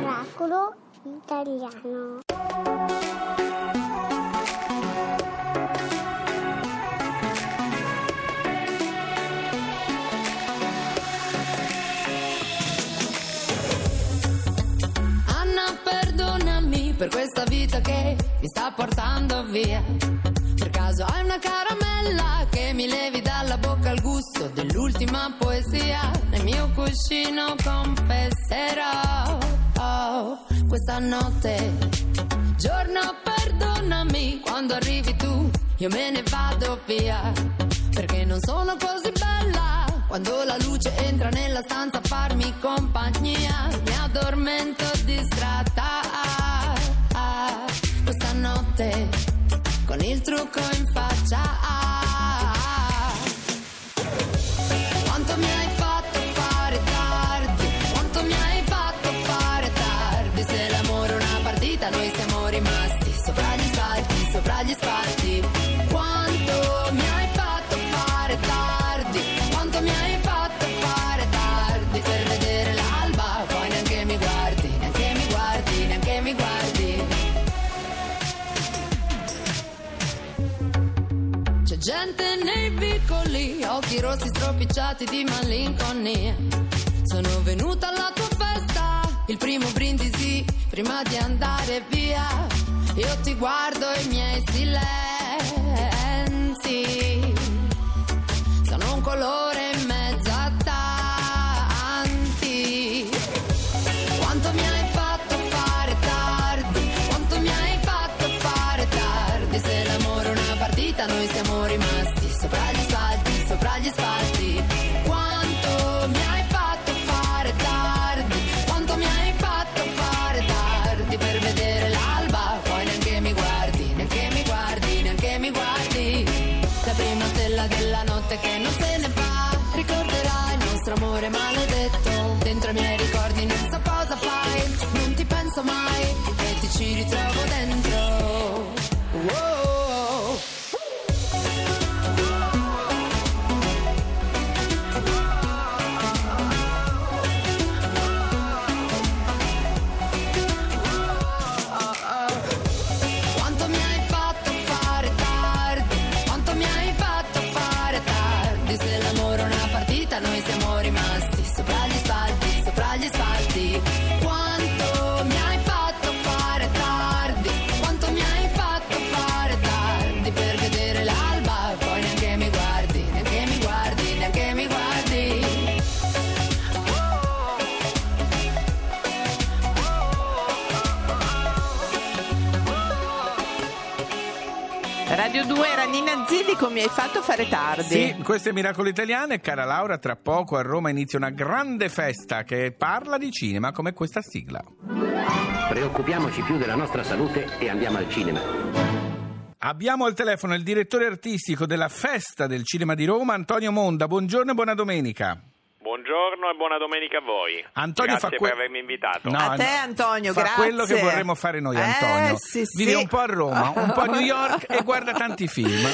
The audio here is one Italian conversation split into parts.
Oracolo italiano. Anna, perdonami per questa vita che mi sta portando via. Per caso hai una caramella che mi levi dalla bocca il gusto dell'ultima poesia. Nel mio cuscino confesserò oh, questa notte. Giorno, perdonami quando arrivi tu, io me ne vado via. Perché non sono così bella quando la luce entra nella stanza a farmi compagnia. Mi addormento distratta questa notte con il trucco in faccia. Quanto Gente nei vicoli, occhi rossi stropicciati di malinconia. Sono venuta alla tua festa, il primo brindisi prima di andare via. Io ti guardo i miei silenzi. Sono un colore della notte che non se 2 era Nina Zilli come mi hai fatto fare tardi. Sì, questo è Miracolo Italiano e cara Laura, tra poco a Roma inizia una grande festa che parla di cinema come questa sigla. Preoccupiamoci più della nostra salute e andiamo al cinema. Abbiamo al telefono il direttore artistico della Festa del Cinema di Roma, Antonio Monda. Buongiorno e buona domenica. Buongiorno e buona domenica a voi. Antonio Grazie fa que- per avermi invitato. No, A te, Antonio, fa grazie. quello che vorremmo fare noi, Eh, Antonio. sì, Vive sì. un po' a Roma, un po' a New York e guarda tanti film.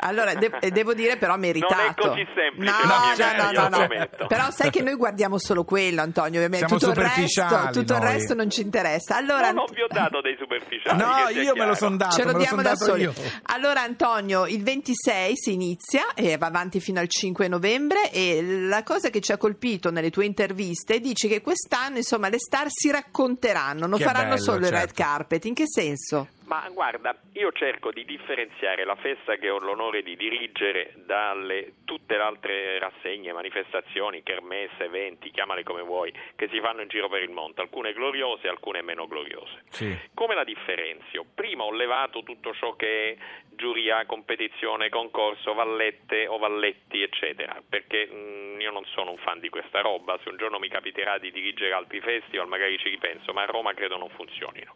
Allora, de- e devo dire però meritato. Non è così semplice No, no, no, no, lo no. Però sai che noi guardiamo solo quello, Antonio, ovviamente. Siamo tutto il resto, tutto il resto non ci interessa. Allora, No, non vi ho dato dei superficiali. No, io me lo sono dato, Ce lo diamo da soli. io. Allora, Antonio, il 26 si inizia e va avanti fino al 5 novembre. E la cosa che ci ha colpito nelle tue interviste dici che quest'anno, insomma, le star si racconteranno, non Che faranno bello, solo il red certo. carpet. In che senso? Ma guarda, io cerco di differenziare la festa che ho l'onore di dirigere dalle tutte le altre rassegne, manifestazioni, kermesse, eventi, chiamale come vuoi, che si fanno in giro per il mondo, alcune gloriose, alcune meno gloriose. Sì. Come la differenzio? Prima ho levato tutto ciò che è giuria, competizione, concorso, vallette o valletti, eccetera, perché mh, io non sono un fan di questa roba, se un giorno mi capiterà di dirigere altri festival magari ci ripenso, ma a Roma credo non funzionino.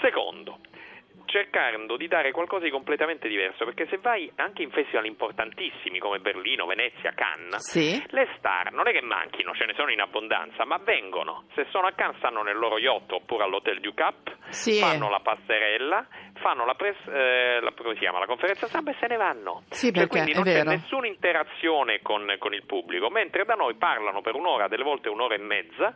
Secondo, cercando di dare qualcosa di completamente diverso, perché se vai anche in festival importantissimi come Berlino, Venezia, Cannes, Sì. le star non è che manchino, ce ne sono in abbondanza, ma vengono. Se sono a Cannes stanno nel loro yacht oppure all'Hotel du Cap, Sì. fanno la passerella, fanno la, press- eh, la- come si chiama, la conferenza stampa e se ne vanno. Sì, Cioè, perché quindi non c'è nessuna interazione con, con il pubblico, mentre da noi parlano per un'ora, delle volte un'ora e mezza,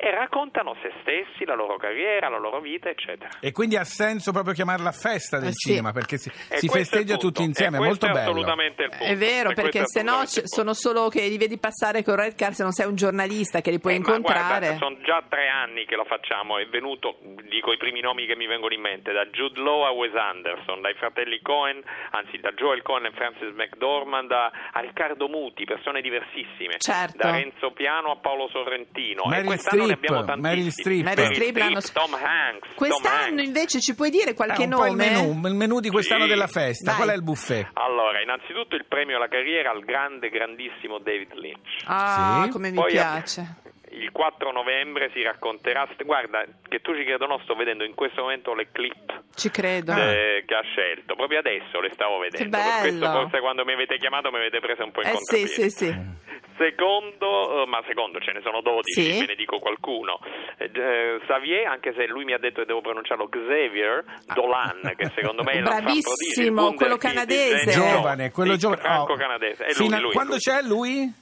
e raccontano se stessi, la loro carriera, la loro vita, eccetera. E quindi ha senso proprio chiamarla festa del Eh, sì. cinema perché si, E si festeggia tutti insieme, E è molto è bello. assolutamente il punto. È vero, E perché se no sono solo che li vedi passare con Red Car se non sei un giornalista che li puoi Eh, ma incontrare. guarda, sono già tre anni che lo facciamo, è venuto, dico i primi nomi che mi vengono in mente, da Jude Law a Wes Anderson, dai fratelli Cohen, anzi da Joel Cohen e Francis McDormand a, a Riccardo Muti, persone diversissime, Certo. da Renzo Piano a Paolo Sorrentino, e Meryl quest'anno tantissimi. Meryl Streep. Meryl Streep l'anno sc- Tom Hanks, Tom Quest'anno Hanks. invece ci puoi dire qualche Eh, po' il nome? menù, il menù di quest'anno Sì. della festa, Vai. qual è il buffet? Allora, innanzitutto il premio alla carriera al grande, grandissimo David Lynch. Ah, Sì. come mi Poi piace. Il 4 novembre si racconterà, guarda che tu ci credo no, sto vedendo in questo momento le clip Ci credo. eh, che ha scelto, proprio adesso le stavo vedendo, Che per questo forse quando mi avete chiamato mi avete preso un po' in Eh sì, sì, sì. Secondo, eh, ma secondo ce ne sono 12, Sì. ve ne dico qualcuno. Eh, eh, Xavier, anche se lui mi ha detto che devo pronunciarlo Xavier Dolan, che secondo me è Bravissimo, quello canadese. Giovane, quello giovane. franco-canadese. È lui, Fino a- lui, quando lui. c'è lui?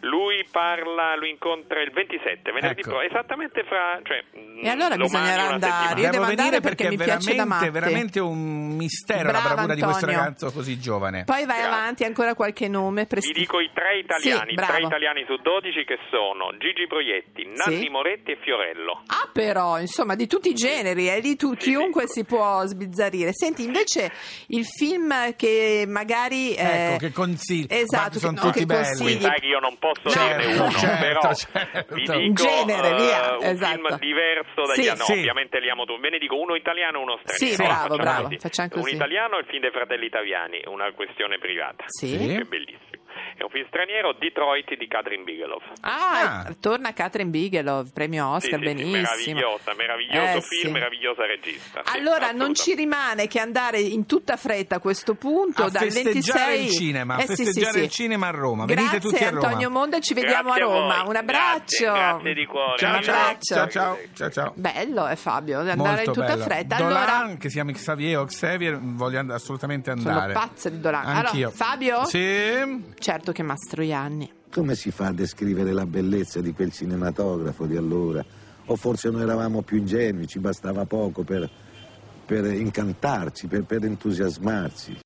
Lui parla, lui incontra il 27, venerdì Ecco. pro- esattamente fra... Cioè, E allora bisognerà andare. Io devo andare venire perché mi è piace da veramente, matti. veramente un mistero la Bravo, bravura di questo Antonio. ragazzo così giovane. Poi vai Grazie. avanti, ancora qualche nome. Vi presti- dico i tre italiani, Sì, tre italiani su 12 che sono Gigi Proietti, Nanni Sì. Moretti e Fiorello. Ah, però, insomma, di tutti i generi, eh, lì tu, Sì, chiunque sì. si può sbizzarrire. Senti, invece, il film che magari. eh, Ecco, che consigli. Esatto, Guarda, sono che, tutti che belli. consigli. Sai che io non posso Certo, dirne uno, certo, però certo. vi dico genere, eh, via, un esatto. film diverso dagli Sì. altri. Sì. Ovviamente li amo tu. Ve ne dico uno italiano e uno straniero. Sì, bravo, facciamo bravo, così. facciamo così. Un italiano è il film dei fratelli italiani, una questione privata. Sì. Sì. Che è bellissimo. È un film straniero, Detroit di Catherine Bigelow. Ah, Ah. torna Catherine Bigelow, premio Oscar, Sì, sì, sì, benissimo. meravigliosa, meraviglioso Eh, film, sì. meravigliosa regista. Sì, Allora non ci rimane che andare in tutta fretta a questo punto a dal festeggiare 26 il cinema, a Eh, festeggiare sì. il cinema a Roma. Grazie Venite tutti a Roma. Antonio Monda, ci vediamo Grazie a Roma. voi. Un abbraccio. Grazie, grazie di cuore. Ciao, Un ciao, abbraccio. ciao, ciao, ciao, ciao. Bello è Fabio, andare Molto in tutta bello. fretta. Dolan, Allora che si chiama Xavier o Xavier, voglio and- assolutamente sono andare. pazza di Dolan. Allora, Anch'io. Fabio? Sì. Certo che Mastroianni. Come si fa a descrivere la bellezza di quel cinematografo di allora? O forse noi eravamo più ingenui, ci bastava poco per, per incantarci, per, per entusiasmarci.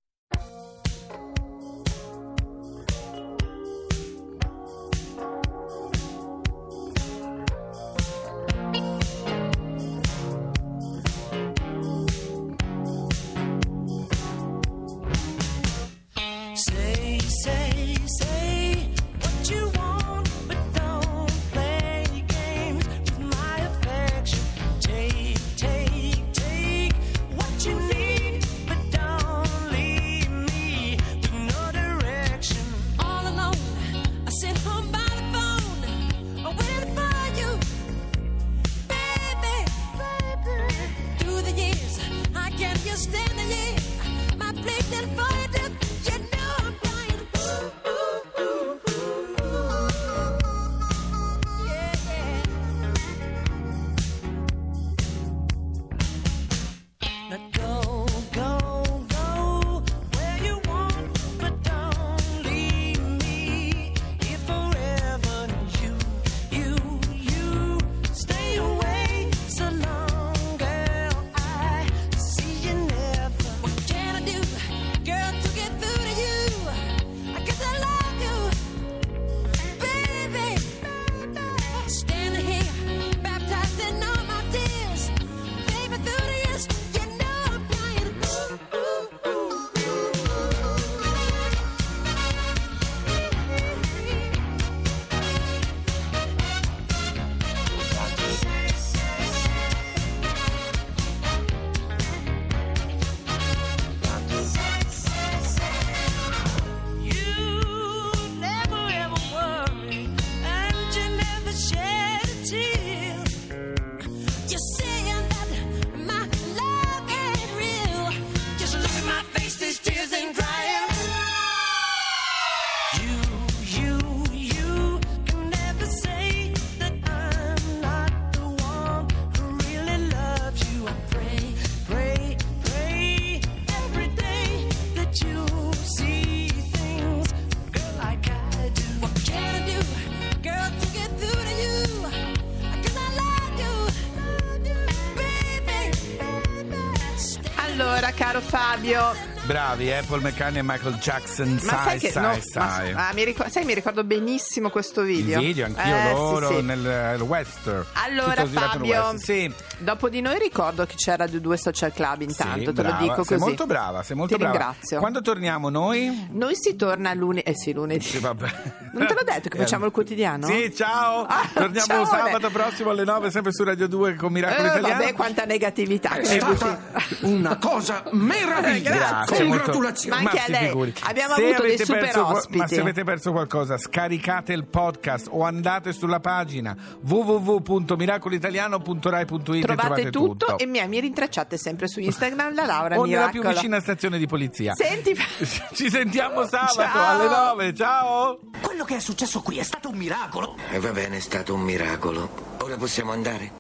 Caro Fabio. Bravi, eh, Paul McCartney e Michael Jackson. Ma sai, sai che sai, no, ma- sai. ah, mi ricor- sai, mi ricordo benissimo questo video. Il video, anch'io Eh, sì, loro sì. nel eh, western. Allora nel Fabio, western. Sì. dopo di noi ricordo che c'era Radio 2 Social Club intanto, Sì, te lo dico Sei così. molto brava, sei molto Ti brava. ringrazio. Quando torniamo noi? Noi si torna lunedì, eh sì, lunedì. Sì. Non te l'ho detto che Eh, facciamo il quotidiano? Sì, ciao. Ah, Torniamo ciao, sabato prossimo alle 9 sempre su Radio 2 con Miracolo Eh, Italiano. vabbè, quanta negatività. È stata una cosa meravigliosa. Grazie, molto- Congratulazioni. Ma anche Ma a lei. figuri. Abbiamo Se avuto dei super perso ospiti. Ma se avete perso qualcosa, scaricate il podcast o andate sulla pagina www.miracolitaliano.rai.it Trovate trovate tutto, e mi, mi rintracciate sempre su Instagram la Laura o nella più vicina stazione di polizia. Senti, Ci sentiamo sabato Ciao. alle 9. Ciao. Quello che è successo qui è stato un miracolo. E va bene, è stato un miracolo. Ora possiamo andare?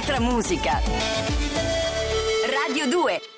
Un'altra musica. Radio 2